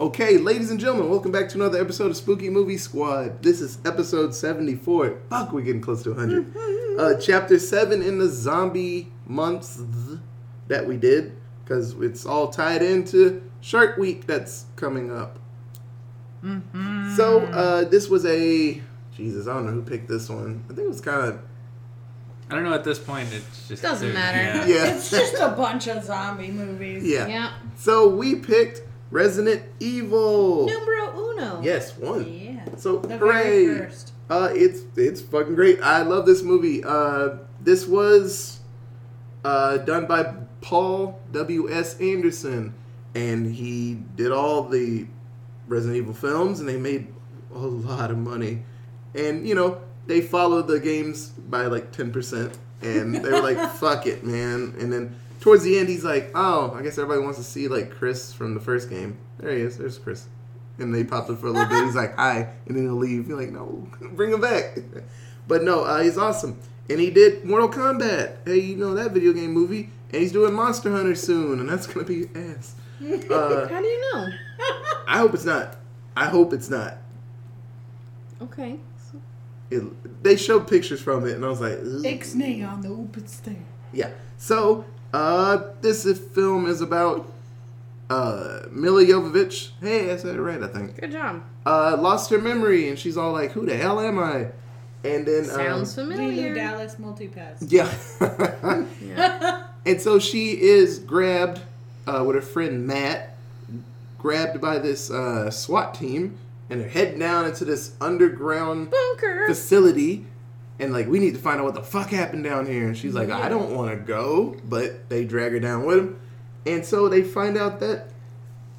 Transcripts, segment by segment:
Okay, ladies and gentlemen, welcome back to another episode of Spooky Movie Squad. This is episode 74. Fuck, we're getting close to 100. uh, chapter 7 in the zombie months that we did, because it's all tied into Shark Week that's coming up. So, uh, this was a. Jesus, I don't know who picked this one. I think it was kind of. I don't know at this point. It's just Doesn't matter. Yeah. Yeah. It's just a bunch of zombie movies. Yeah. Yeah. So, we picked Resident Evil. Numero uno. Yes, one. Yeah. So, The hooray. very first. Uh, it's it's fucking great. I love this movie. Uh, this was uh, done by Paul W. S. Anderson, and he did all the Resident Evil films, and they made a lot of money. And you know, they followed the games by like ten percent, and they were like, "Fuck it, man." And then towards the end, he's like, "Oh, I guess everybody wants to see like Chris from the first game." There he is. There's Chris. And they popped up for a little bit. He's like, "Hi," and then he'll leave. You're like, "No, bring him back." But no, uh, he's awesome. And he did Mortal Kombat. Hey, you know that video game movie. And he's doing Monster Hunter soon, and that's gonna be ass. Uh, How do you know? I hope it's not. I hope it's not. Okay. It, they showed pictures from it, and I was like, "Ugh." Ixnay on the open stair. yeah. So, uh, this is, film is about uh, Milla Jovovich. Hey, I said it right, I think. Good job. Uh, lost her memory, and she's all like, "Who the hell am I?" And then Sounds um, Leeloo familiar. Dallas multipass. yeah. Yeah. And so she is grabbed uh, with her friend Matt, grabbed by this uh, SWAT team, and they're heading down into this underground Bunker. facility. And like, we need to find out what the fuck happened down here. And she's like, I don't want to go, but they drag her down with them. And so they find out that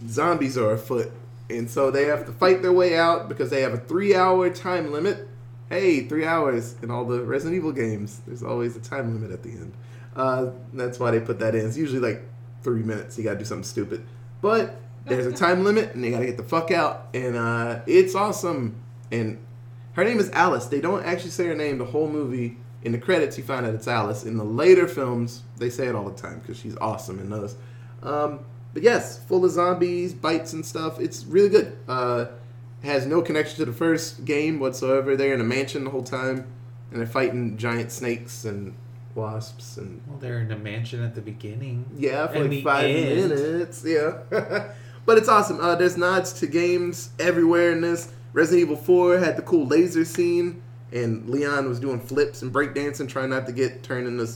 zombies are afoot. And so they have to fight their way out because they have a three hour time limit. Hey, three hours in all the Resident Evil games. There's always a time limit at the end. Uh, that's why they put that in. It's usually like three minutes. You gotta do something stupid. But there's a time limit and they gotta get the fuck out. And uh, it's awesome. And her name is Alice. They don't actually say her name the whole movie. In the credits, you find out it's Alice. In the later films, they say it all the time because she's awesome in those. Um, but yes, full of zombies, bites, and stuff. It's really good. Uh, has no connection to the first game whatsoever. They're in a mansion the whole time, and they're fighting giant snakes and wasps and Well, they're in a mansion at the beginning. yeah, for And like five end. minutes. Yeah. but it's awesome. Uh, there's nods to games everywhere in this. Resident Evil 4 had the cool laser scene, and Leon was doing flips and breakdancing, trying not to get turned into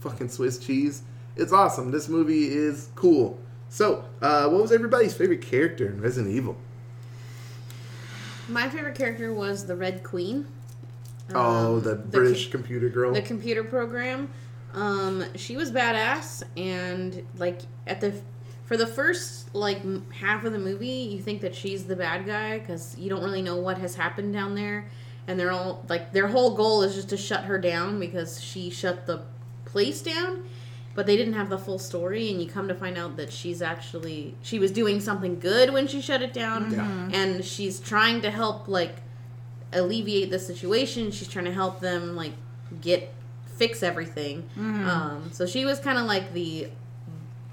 fucking Swiss cheese. It's awesome. This movie is cool. So, uh, what was everybody's favorite character in Resident Evil? My favorite character was the Red Queen. oh, Um, the co- British computer girl. the computer program. Um, she was badass, and like at the for the first like half of the movie, you think that she's the bad guy because you don't really know what has happened down there, and they're all like their whole goal is just to shut her down because she shut the place down. But they didn't have the full story, and you come to find out that she's actually she was doing something good when she shut it down, Yeah. and she's trying to help like alleviate the situation. She's trying to help them like get fix everything. Um, so she was kind of like the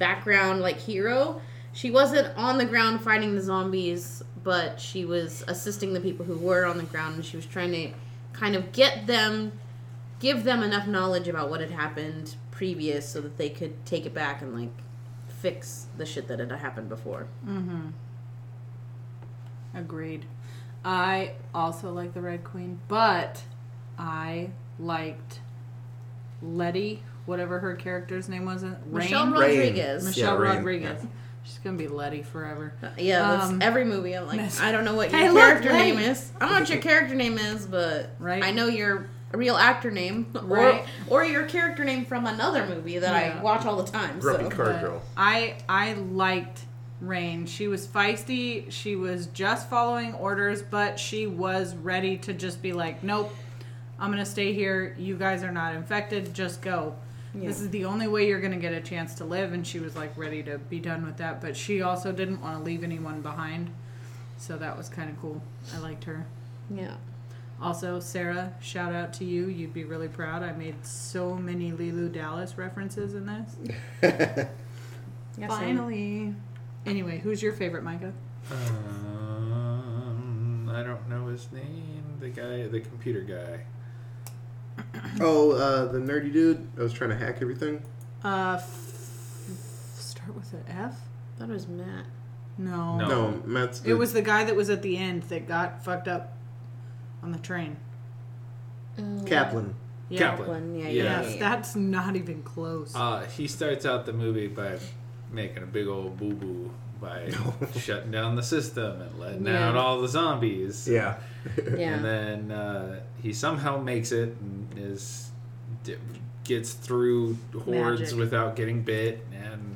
background like hero. She wasn't on the ground fighting the zombies, but she was assisting the people who were on the ground, and she was trying to kind of get them, give them enough knowledge about what had happened previous, so that they could take it back and like fix the shit that had happened before. Mhm. Agreed. I also like the Red Queen, but I liked Letty, whatever her character's name was. Rain? Michelle Rain. Rodriguez. Michelle Yeah, Rain, Rodriguez. She's gonna be Letty forever. Yeah, that's Um, every movie. I'm like, Miss- I don't know what your Hey, character Lenny. name is. I don't know what your character name is, but Right. I know your real actor name, Right. or or your character name from another movie that Yeah. I watch all the time. Grumpy So car But girl. I I liked Rain. She was feisty. She was just following orders, but she was ready to just be like, "Nope, I'm gonna stay here. You guys are not infected. Just go. This is the only way you're gonna get a chance to live." And she was like ready to be done with that, but she also didn't want to leave anyone behind. So that was kind of cool. I liked her. yeah, Also, Sarah, shout out to you. You'd be really proud. I made so many Leeloo Dallas references in this. yeah. Finally. Anyway, who's your favorite, Micah? Um, I don't know his name. The guy, the computer guy. Oh, uh, the nerdy dude that was trying to hack everything. Uh, f- start with an F. I thought it was Matt. No. No. No, Matt's. The, It was the guy that was at the end that got fucked up on the train. Oh, Kaplan. Yeah. Kaplan. Yeah, yeah, Yeah. yeah. Yes, yeah. that's not even close. Uh, he starts out the movie by making a big old boo boo by shutting down the system and letting Yeah. out all the zombies. Yeah. Yeah. And then uh, he somehow makes it and is d- gets through hordes Magic. without getting bit, and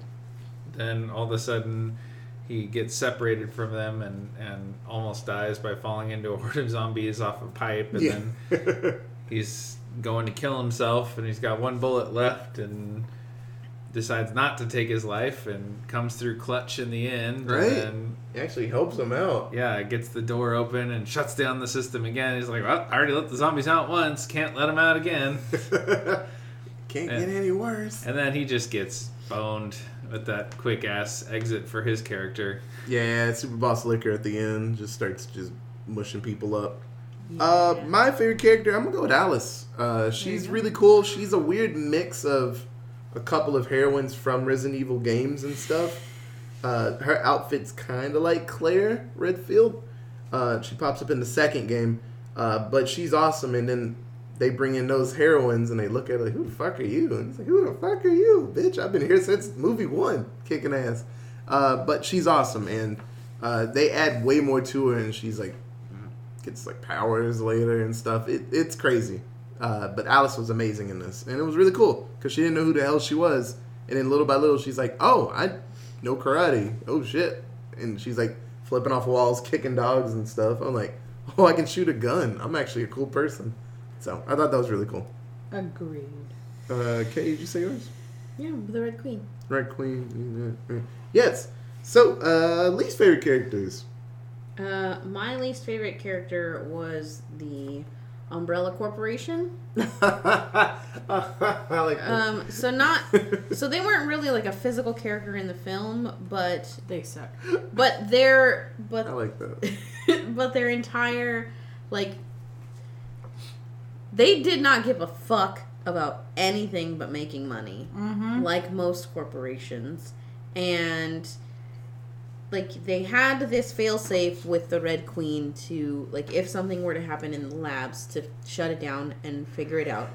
then all of a sudden he gets separated from them and, and almost dies by falling into a horde of zombies off a pipe, and yeah. then he's going to kill himself, and he's got one bullet left, and decides not to take his life, and comes through clutch in the end, Right. and He actually helps him out. yeah, gets the door open and shuts down the system again. He's like, well, I already let the zombies out once, can't let them out again. Can't Yeah. get any worse. And then he just gets boned with that quick ass exit for his character. Yeah, Super Boss Licker at the end just starts just mushing people up. Uh, my favorite character, I'm gonna go with Alice. Uh, she's really cool. She's a weird mix of a couple of heroines from Resident Evil games and stuff. Uh, her outfit's kind of like Claire Redfield. Uh, she pops up in the second game, uh, but she's awesome. And then they bring in those heroines and they look at her like, "Who the fuck are you?" And it's like, "Who the fuck are you, bitch? I've been here since movie one, kicking ass." Uh, but she's awesome, and uh, they add way more to her, and she's like gets like powers later and stuff. It, it's crazy. Uh, but Alice was amazing in this, and it was really cool because she didn't know who the hell she was, and then little by little she's like, "Oh, I know karate. Oh shit!" And she's like flipping off walls, kicking dogs and stuff. I'm like, "Oh, I can shoot a gun. I'm actually a cool person." So I thought that was really cool. Agreed. Uh, Kay, did you say yours? Yeah, the Red Queen. Red Queen. Yes. So, uh, least favorite characters. Uh, my least favorite character was the Umbrella Corporation. Like. Um, so not, so they weren't really like a physical character in the film, but They suck. but their but I like that. but their entire like they did not give a fuck about anything but making money Mm-hmm. like most corporations and like they had this failsafe with the red queen to like if something were to happen in the labs to shut it down and figure it out.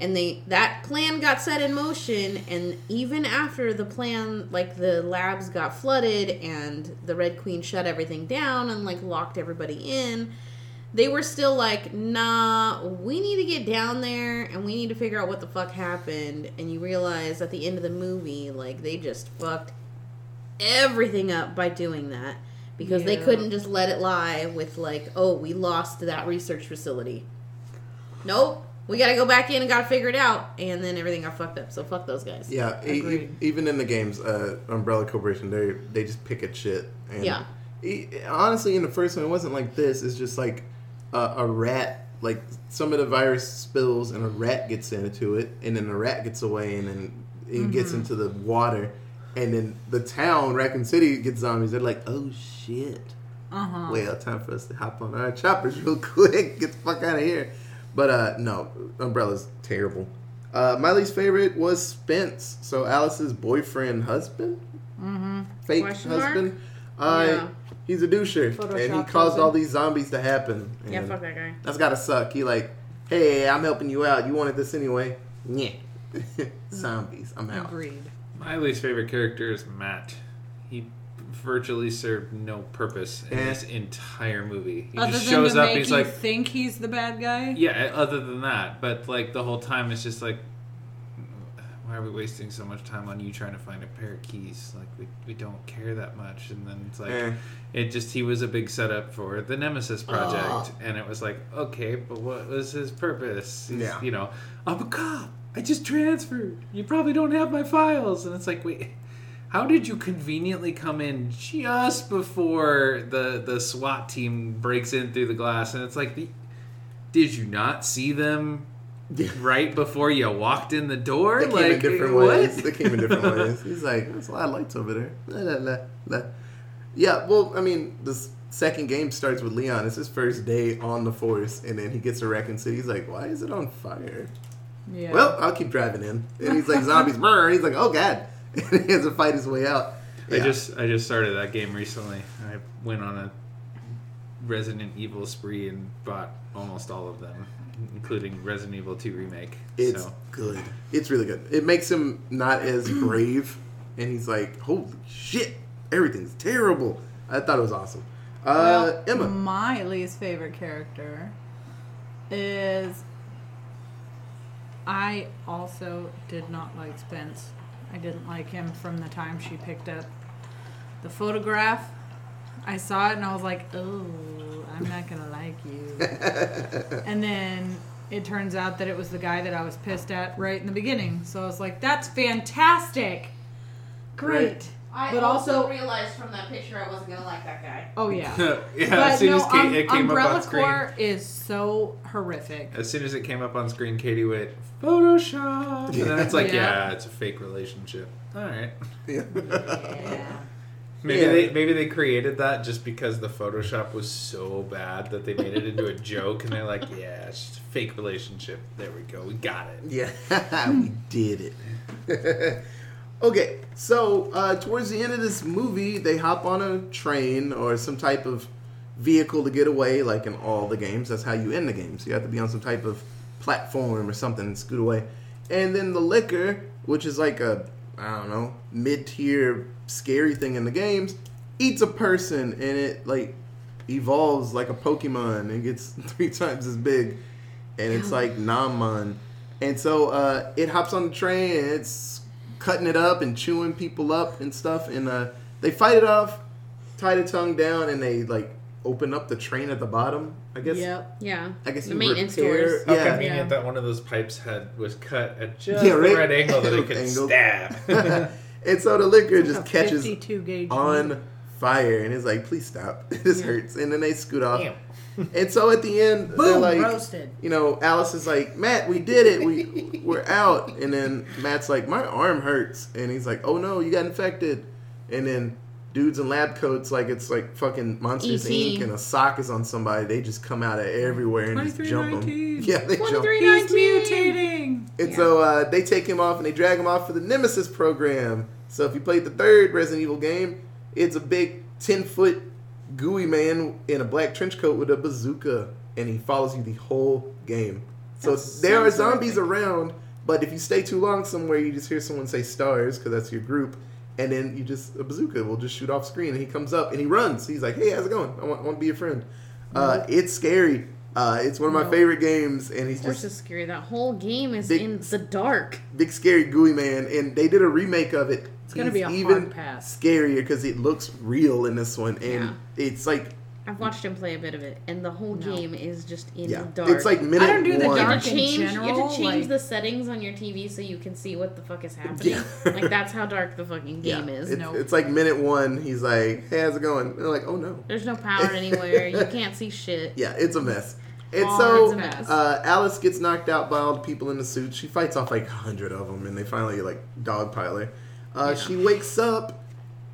And they that plan got set in motion and even after the plan like the labs got flooded and the red queen shut everything down and like locked everybody in they were still like nah we need to get down there and we need to figure out what the fuck happened. And you realize at the end of the movie like they just fucked everything up by doing that because they couldn't just let it lie with like oh we lost that research facility nope we gotta go back in and gotta figure it out and then everything got fucked up so fuck those guys Yeah, e- even in the games, uh, Umbrella Corporation, they they just pick at shit. And Yeah. e- honestly, in the first one, it wasn't like this. It's just like a, a rat. Like some of the virus spills, and a rat gets into it, and then the rat gets away, and then it gets into the water, and then the town, Raccoon City, gets zombies. They're like, oh shit. Uh huh. Well, time for us to hop on our choppers real quick. Get the fuck out of here. But uh no, Umbrella's terrible. Uh, my least favorite was Spence. So Alice's boyfriend, husband, Mm-hmm. fake Question husband. Uh, Yeah. he's a doucher, and he caused all these zombies to happen. yeah fuck that guy That's gotta suck. He like, hey, I'm helping you out. You wanted this anyway? Yeah. zombies. I'm out. Agreed. My least favorite character is Matt. He virtually served no purpose in Eh. this entire movie. He Other just than shows to up. make He's you like, think he's the bad guy. yeah. Other than that, but like the whole time, it's just like, why are we wasting so much time on you trying to find a pair of keys? Like we, we don't care that much. And then it's like, Eh. it just he was a big setup for the Nemesis project, Ugh. and it was like, okay, but what was his purpose? He's, Yeah. you know, I'm a cop. I just transferred. You probably don't have my files, and it's like, wait, how did you conveniently come in just before the the SWAT team breaks in through the glass? And it's like, the, did you not see them right before you walked in the door? They came like in different what? ways. They came in different ways. He's like, there's a lot of lights over there. La, la, la. Yeah, well, I mean, this second game starts with Leon. It's his first day on the Force, and then he gets to Raccoon City. He's like, "Why is it on fire?" Yeah. Well, I'll keep driving in. And he's like, "Zombies, brr!" He's like, "Oh God!" And he has to fight his way out. I just I just started that game recently. I went on a Resident Evil spree and bought almost all of them, including Resident Evil 2 remake. It's so good. It's really good. It makes him not as brave, and he's like, "Holy shit, everything's terrible." I thought it was awesome. Uh, Well, Emma, My least favorite character is. I also did not like Spence. I didn't like him from the time she picked up the photograph. I saw it and I was like, oh, I'm not going to like you. and then it turns out that it was the guy that I was pissed at right in the beginning. So I was like, that's fantastic. Great. Right. I But also, also- realized from that picture I wasn't gonna like that guy. Oh, yeah. yeah, But as soon no, as Kate, um, it came Umbrella up on screen, Corps is so horrific. as soon as it came up on screen, Katie went Photoshop, and then it's like, Yeah. yeah, it's a fake relationship. All right, yeah. Yeah. maybe Yeah. they maybe they created that just because the Photoshop was so bad that they made it into a joke, and they're like, yeah, it's just a fake relationship. There we go, we got it. Yeah, we did it. Okay, so uh, towards the end of this movie, they hop on a train or some type of vehicle to get away, like in all the games. That's how you end the game. So You have to be on some type of platform or something and scoot away. And then the Licker, which is like a, I don't know, mid tier scary thing in the games, eats a person and it like evolves like a Pokemon and gets three times as big. And it's like Namon. And so uh, it hops on the train and it's cutting it up and chewing people up and stuff. And uh, they fight it off, tie the tongue down, and they like open up the train at the bottom. I guess. Yep. Yeah. I guess the you maintenance repair- stores. How Yeah. convenient Yeah. that one of those pipes had was cut at just Yeah, right? the right angle that it could stab. and so the Licker A just catches 52 gauge. on fire and it's like, please stop. this hurts. And then they scoot off. Damn. And so at the end, they're like, roasted. you know, Alice is like, Matt, we did it. We we're out. And then Matt's like, my arm hurts. And he's like, oh no, you got infected. And then dudes in lab coats, like it's like fucking Monsters E.T.. Inc. and a sock is on somebody. They just come out of everywhere and just jump them. 2319. Yeah, they jump. 23 He's mutating. And so uh, they take him off and they drag him off for the Nemesis program. So if you played the third Resident Evil game, it's a big 10 foot gooey man in a black trench coat with a bazooka, and he follows you the whole game. So there are zombies around, but if you stay too long somewhere, you just hear someone say stars because that's your group. And then you just, a bazooka will just shoot off screen, and he comes up and he runs. He's like, hey, how's it going? I want, I want to be your friend. Uh, it's scary. Uh, it's one of my No. favorite games, and he's Of course, just it's scary. That whole game is Big- in the dark. big scary gooey man and they did a remake of it It's gonna be a even hard pass. scarier because it looks real in this one and Yeah. it's like I've watched him play a bit of it, and the whole No. game is just in yeah the dark. it's like minute I don't do the one you have dark to in change. you have to change like- the settings on your TV so you can see what the fuck is happening. Yeah. like that's how dark the fucking game yeah, is. it's, Nope. it's like minute one he's like hey how's it going and they're like oh no There's no power anywhere. You can't see shit. yeah it's a mess and Oh, so it's a mess. uh, Alice gets knocked out by all the people in the suit. She fights off like a hundred of them, and they finally like dogpile her. Uh, Yeah. She wakes up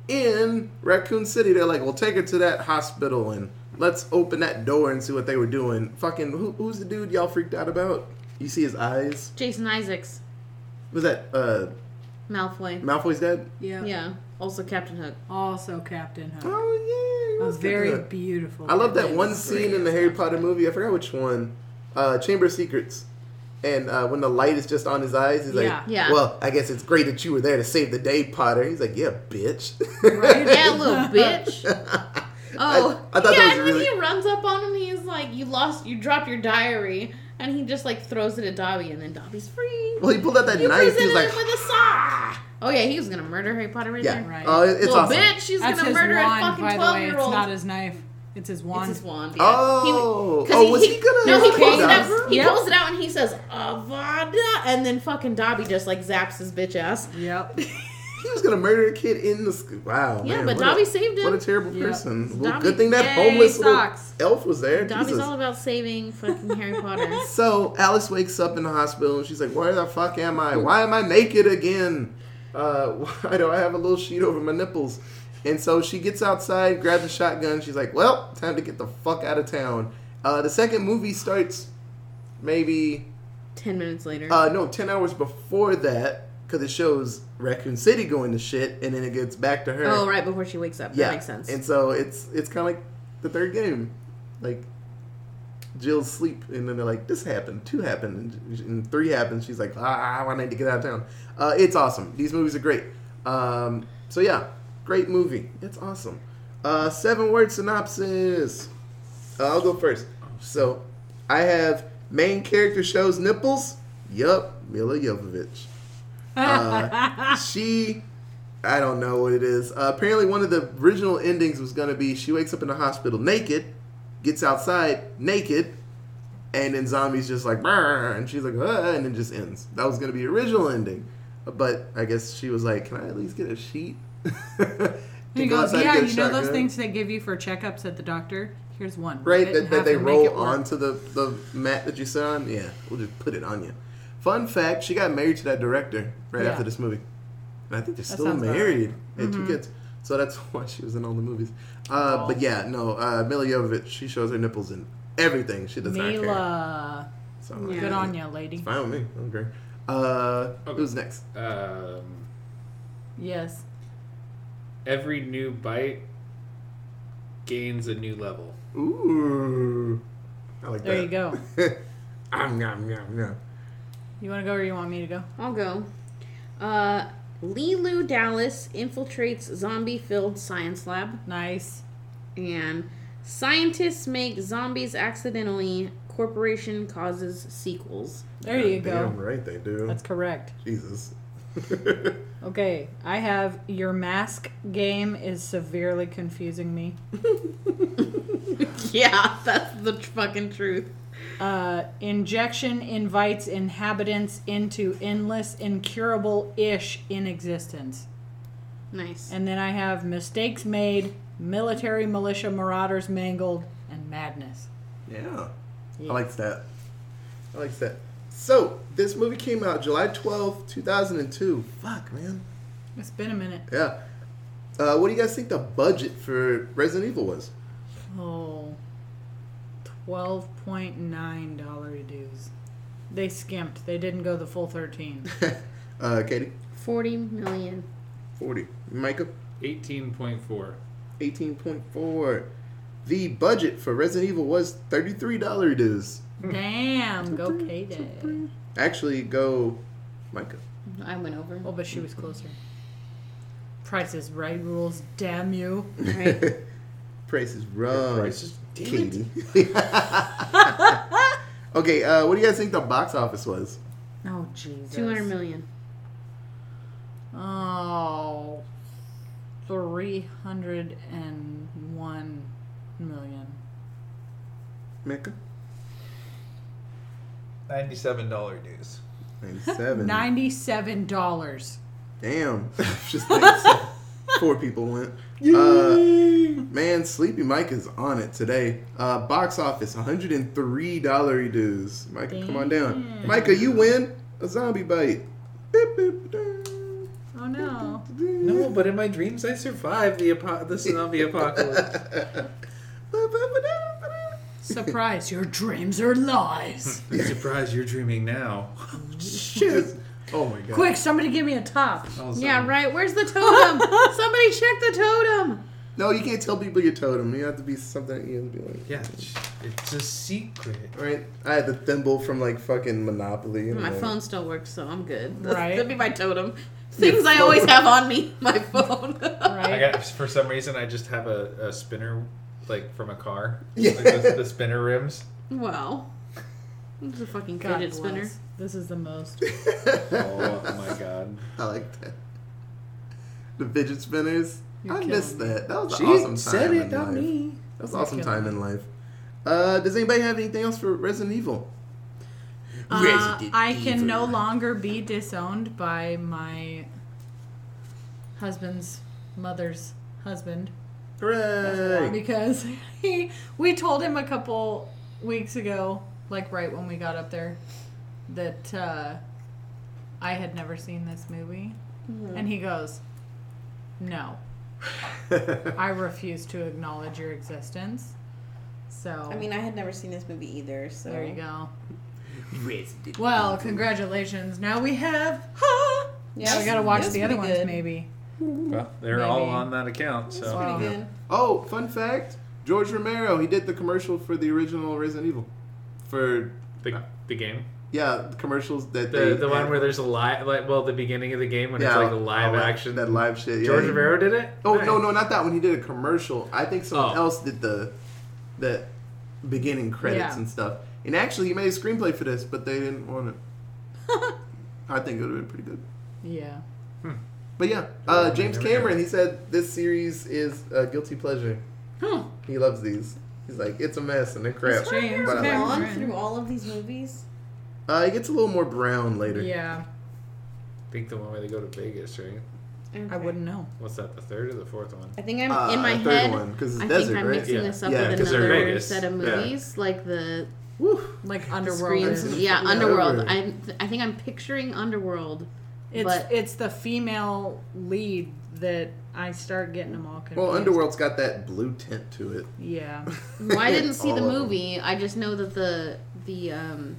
in Raccoon City. They're like, "Well, take her to that hospital and let's open that door and see what they were doing." Fucking, who, who's the dude y'all freaked out about? You see his eyes. Jason Isaacs, Was that uh, Malfoy. Malfoy's dead? Yeah. Yeah. Also Captain Hook. Also Captain Hook. Oh yeah, he A was very good. beautiful. I love that one scene in the Harry Potter movie. I forgot which one. Uh, Chamber of Secrets. And uh, when the light is just on his eyes, he's Yeah. like, Yeah. "Well, I guess it's great that you were there to save the day, Potter." He's like, "Yeah, bitch." Right? Yeah, little bitch. Oh, I thought that yeah. was and really- when he runs up on him, he's like, "You lost. You dropped your diary," and he just like throws it at Dobby, and then Dobby's free. well, he pulled out that you knife. He presented like, him with a sock. Oh yeah, he was gonna murder Harry Potter right "Yeah, there. Right. oh, it- it's Little awesome." bitch, she's That's gonna murder wand, a fucking twelve way. year It's not his knife. It's his It's wand. his wand. Yeah. Oh, He- oh, he- was he, he- gonna? No, he pulls it out. He Yep. pulls it out and he says Avada, and then fucking Dobby just like zaps his bitch ass. Yep. He was gonna murder a kid in the school. Wow. Yeah, man, but Dobby a, saved him. What a terrible Yep. person. Well, Dobby- good thing that Yay, homeless little socks. elf was there. Dobby's Jesus. all about saving fucking Harry Potter. So Alice wakes up in the hospital and she's like, "Where the fuck am I? Why am I naked again? Uh, why do I have a little sheet over my nipples?" And so she gets outside, grabs a shotgun. She's like, "Well, time to get the fuck out of town." Uh, the second movie starts maybe Ten minutes later. uh, no ten hours before that because it shows Raccoon City going to shit, and then it gets back to her. oh, right before she wakes up. That yeah, makes sense. And so it's it's kind of like the third game, like Jill's sleep, and then they're like, "This happened, two happened, and, and three happened." She's like, "Ah, I need to get out of town." Uh, it's awesome. These movies are great. Um, so yeah, great movie. It's awesome. Uh, seven word synopsis. Uh, I'll go first. So I have main character shows nipples. Yup, Milla Jovovich. Uh, she I don't know what it is. Uh, apparently, one of the original endings was going to be she wakes up in the hospital naked, gets outside naked, and then zombies just like, and she's like, ah, and then just ends. That was to be the original ending. But I guess she was like, can I at least get a sheet? He To go goes, yeah, you know those things they give you for checkups at the doctor? Here's one. Right, that, that they roll onto the, the mat that you sit on. Yeah, we'll just put it on you. Fun fact: she got married to that director right Yeah. after this movie, and I think they're That still married. They had Mhm. two kids, so that's why she was in all the movies. Uh. But yeah, no, uh, Milla Jovovich, she shows her nipples in everything. She does not care. Milla. So, Yeah. Good on you, lady. It's fine with me. I don't care. Uh, Okay. Who's next? Um, Yes. every new bite gains a new level. Ooh, I like that. There you go. Am yum yum yum. You want to go or you want me to go? I'll go. Uh, Leeloo Dallas infiltrates zombie-filled science lab, Nice. and scientists make zombies accidentally. Corporation causes sequels. There you go. Damn go. right they do. That's correct. Jesus. Okay, I have your mask game is severely confusing me. yeah, that's the fucking truth. Uh, injection invites inhabitants into endless, incurable ish inexistence. Nice. And then I have mistakes made, military militia marauders mangled, and madness. yeah. Yeah. I like that. I like that. So, this movie came out July twelfth, 2002. Fuck, man. It's been a minute. Yeah. Uh, what do you guys think the budget for Resident Evil was? Oh, twelve point nine dollar dues. They skimped. They didn't go the full thirteen. uh, Katie? Forty million. 40. Micah? 18.4. 18.4. The budget for Resident Evil was $33 dues. Damn, go Katie. Actually, go Micah. I went over. Oh, but she was closer. Prices right rules. Damn you. Right. Price is wrong. Price is- damn it. Katie. okay, uh, what do you guys think the box office was? Oh Jesus. Two hundred million. Oh, three hundred and one million. Micah? Ninety-seven dollar dues. 97. Ninety-seven dollars. Damn. Just. Four people went. Uh, man, Sleepy Mike is on it today. Uh, box office, $103 dues. Micah, come on down. Damn. Micah, you win a zombie bite. Beep, beep. Oh no. No, but in my dreams I survived the apo- the zombie apocalypse. Surprise! Your dreams are lies. I'm you're dreaming now. Shit. Oh my god. Quick, somebody give me a top. Also, Yeah, right. Where's the totem? Somebody check the totem. No, you can't tell people your totem. You have to be something. That you have to be like. Yeah, it's, it's a secret. Right? I had the thimble from like fucking Monopoly. and, My like- phone still works, so I'm good. Right. That'd be my totem. Things I always have on me. My phone. Right? I got for some reason I just have a, a spinner like from a car. Yeah. Like the, the spinner rims. wow. It's a fucking God fidget spinner. bless. This is the most. Oh my god. I like that. The fidget spinners. You're I missed me. that. That was She an awesome time said in it, not life. me. That was an You're awesome time me. in life. Uh, does anybody have anything else for Resident Evil? Uh, Resident I can Evil. no longer be disowned by my husband's mother's husband Hooray! because he we told him a couple weeks ago, like right when we got up there, that uh, I had never seen this movie, and he goes, "No," I refuse to acknowledge your existence. So I mean, I had never seen this movie either, so there you go. Resident Well, congratulations. Now we have. Ha! Yeah, Yeah, we gotta watch the other pretty ones maybe. Well, they're all on that account. So Wow. pretty good. Oh, fun fact: George Romero. He did the commercial for the original Resident Evil. For the, the game, yeah, the commercials that the they the one had. where there's a live, like well, the beginning of the game when it's like a live that- action. That live shit. George yeah. Romero did it. Oh Nice. no, no, not that one. He did a commercial. I think someone Oh. else did the the beginning credits Yeah. and stuff. And actually, he made a screenplay for this, but they didn't want it. I think it would have been pretty good. Yeah. But yeah, uh, James Cameron. He said this series is a guilty pleasure. Huh. He loves these. He's like, it's a mess and they're crap. It's James But I like it. Cameron. Gone through all of these movies. Uh, it gets a little more brown later. Yeah. I think the one where they go to Vegas, right? I wouldn't know. What's that? The third or the fourth one? I think I'm Uh, in my third head. one, 'cause it's I desert, think I'm right? mixing Yeah. this up Yeah, with 'cause they're another set of Yeah. movies, like the Woo. Like Underworld. screams. Yeah, Yeah, Underworld. over. I I think I'm picturing Underworld. It's but- it's the female lead that I start getting them all confused. Well, Underworld's got that blue tint to it. Yeah. Well, I didn't see the movie. I just know that the the um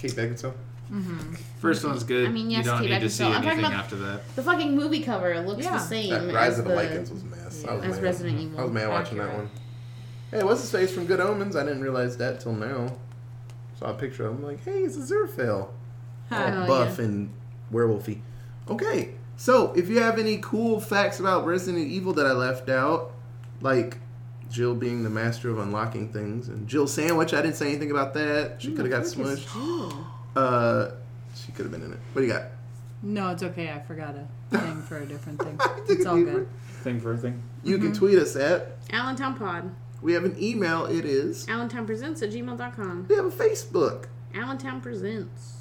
Kate Beckinsale. Mm-hmm. First one's good. I mean, yes, you don't Kate need to see Beckinsale. I'm talking anything about- after that. the fucking movie cover looks Yeah. the same That Rise as of the, Lycans was a mess. I was as mad. Resident Evil. I was mad watching that Accurate. one. Hey, what's his face from Good Omens? I didn't realize that till now. Saw a picture of him, like, hey, it's Aziraphale. Oh, All buff yeah. and werewolfy. Okay, so if you have any cool facts about Resident Evil that I left out, like Jill being the master of unlocking things, and Jill Sandwich, I didn't say anything about that. She could have got smushed. Uh, she could have been in it. What do you got? No, it's okay. I forgot a thing for a different thing. It's all good. Thing for a thing. You Mm-hmm. can tweet us at. Allentown Pod. We have an email. It is. Allentown Presents at gmail.com. We have a Facebook. Allentown Presents.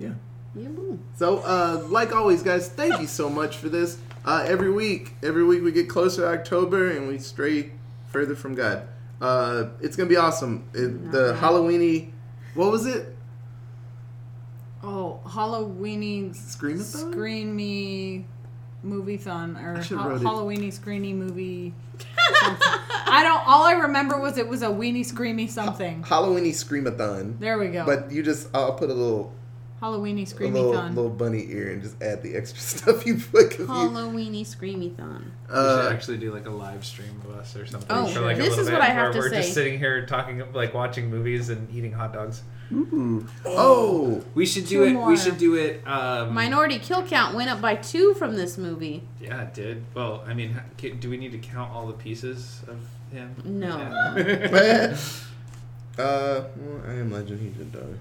Yeah. Yeah, boo. So, uh, like always, guys, thank you so much for this. Uh, every week, every week we get closer to October and we stray further from God. Uh, it's gonna be awesome. It, the Halloweeny, what was it? Oh, Halloweeny Scream-a-thon? Screen Me Movie Thon or ha- Halloweeny Screeny Movie. I don't. All I remember was it was a weenie screamy something. Halloweeny Screamathon. There we go. But you just, I'll put a little, Halloweeny a Screamy little, Thon. little bunny ear and just add the extra stuff you put. you, Halloweeny Screamy-thon. we should uh, actually do like a live stream of us or something. Oh, for like a this little is bit what I have where to we're say. just sitting here talking, like watching movies and eating hot dogs. ooh. Oh, We should Two do it. more. We should do it. Um, Minority kill count went up by two from this movie. Yeah, it did. Well, I mean, do we need to count all the pieces of him? No. Yeah. uh, well, I am Legend. He did die.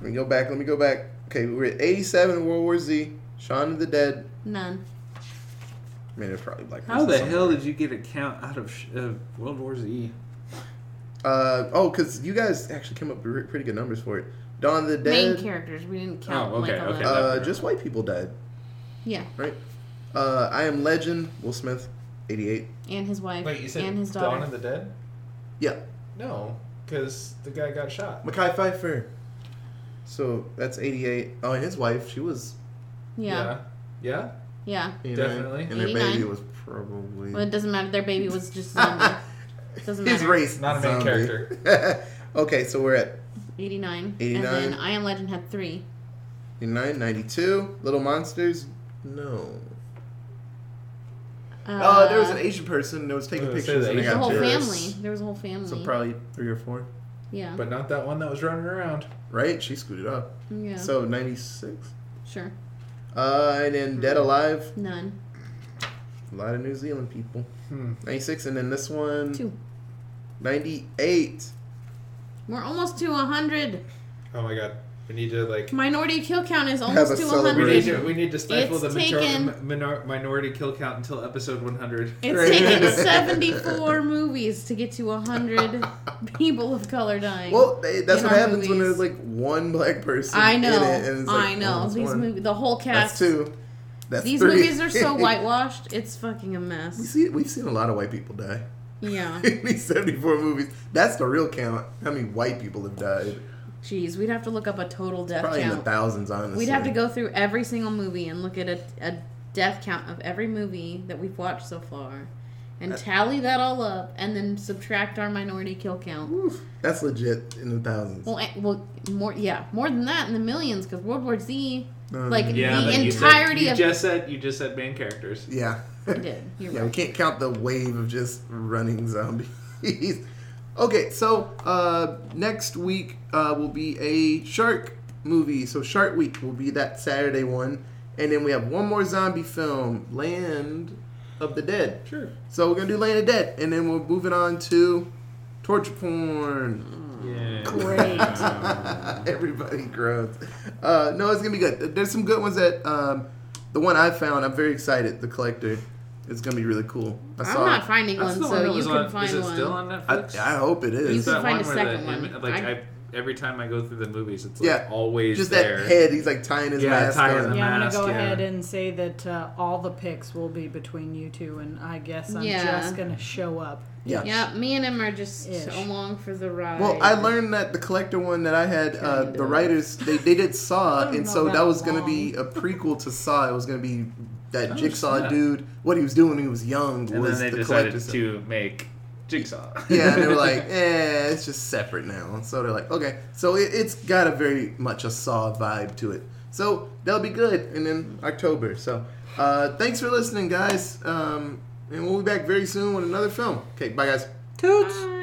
Let me go back. Let me go back. Okay, we're at 87 World War Z. Shaun of the Dead. None. I mean, it's probably Black. How the Mesa hell did you get a count out of sh- uh, World War Z? Uh oh, because you guys actually came up with pretty good numbers for it. Dawn of the Dead. Main characters. We didn't count. Oh, okay, like, okay. the- Uh, just white people died, yeah. right? Uh, I am Legend. Will Smith, 88. And his wife. Wait, you said and his Dawn of the Dead? Yeah, No, because the guy got shot. Mekhi Phifer. So that's 88. Oh, and his wife, she was yeah. Yeah. Yeah. 89, Definitely. and their 89. baby was probably Well, it doesn't matter. Their baby was just zombie. Doesn't his matter. race. Not a main zombie. character. okay, so we're at 89. 89. And then I Am Legend had three. 89, 92. Little Monsters. No. Uh, Oh, there was an Asian person that was taking was pictures gonna and the the whole Asian family. There was a whole family. So probably three or four, yeah. but not that one that was running around. right? She scooted up. yeah. So 96. sure. Uh, and then Dead Alive. None. A lot of New Zealand people. Hmm. 96, and then this one. Two. 98. We're almost to 100. Oh my god. We need to like. Minority kill count is almost a to We 100. need to, we need to stifle It's the major- taken- m- minor- minority kill count until episode 100. It's taken 74 movies to get to 100 people of color dying. Well, they, that's what our happens when there's like one black person. I know. In it, and it's like, I know. oh, These movies, the whole That's cast. two. That's These three. movies are so whitewashed. It's fucking a we mess. see, we've seen a lot of white people die. Yeah. In these 74 movies. That's the real count. How many white people have died? Jeez, we'd have to look up a total death count. Probably in the count. thousands, honestly. We'd have to go through every single movie and look at a, a death count of every movie that we've watched so far, and tally that all up, and then subtract our minority kill count. Oof, that's legit in the thousands. Well, well, more yeah, more than that in the millions because World War Z, Um, like Yeah, the but you, entirety said, you of just said you just said main characters. yeah. I did. You're Yeah, we can't count the wave of just running zombies. okay, so uh, next week uh, will be a shark movie. So Shark Week will be that Saturday one, and then we have one more zombie film, Land of the Dead. Sure. So we're gonna do Land of the Dead, and then we're moving on to torture porn. Yeah. Great. Everybody groans. Uh, no, it's gonna be good. There's some good ones that um, the one I found. I'm very excited. The Collector. It's gonna be really cool. I I'm saw not it. finding That's one, the one so that you was can on. find Is it one. still on I, Netflix? I hope it is. You is. Is that find one a where second the, one. like I- I, every time I go through the movies, it's like Yeah. always Just there. that head. He's like tying his Yeah, mask tying on. the Yeah, I'm gonna mask, go yeah. ahead and say that uh, all the picks will be between you two, and I guess I'm Yeah. just gonna show up. Yeah. Yeah, me and him are just Ish. along for the ride. Well, I learned that the collector one that I had, uh, Kind the of. writers they, they did I Saw, don't and know so that about was gonna be a prequel to Saw. It was gonna be that Oh, Jigsaw snap. dude. What he was doing when he was young and was then they the decided collector. to make Jigsaw. yeah, and they were like, eh, it's just separate now. So they're like, okay. So it, it's got a very much a Saw vibe to it. So that'll be good. And then October. So uh, thanks for listening, guys. Um, and we'll be back very soon with another film. Okay, bye, guys. Toots. Bye.